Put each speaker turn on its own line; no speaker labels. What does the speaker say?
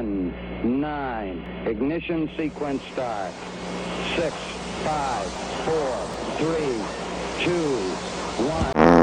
10, 9, ignition sequence start. 6, 5, 4, 3, 2, 1.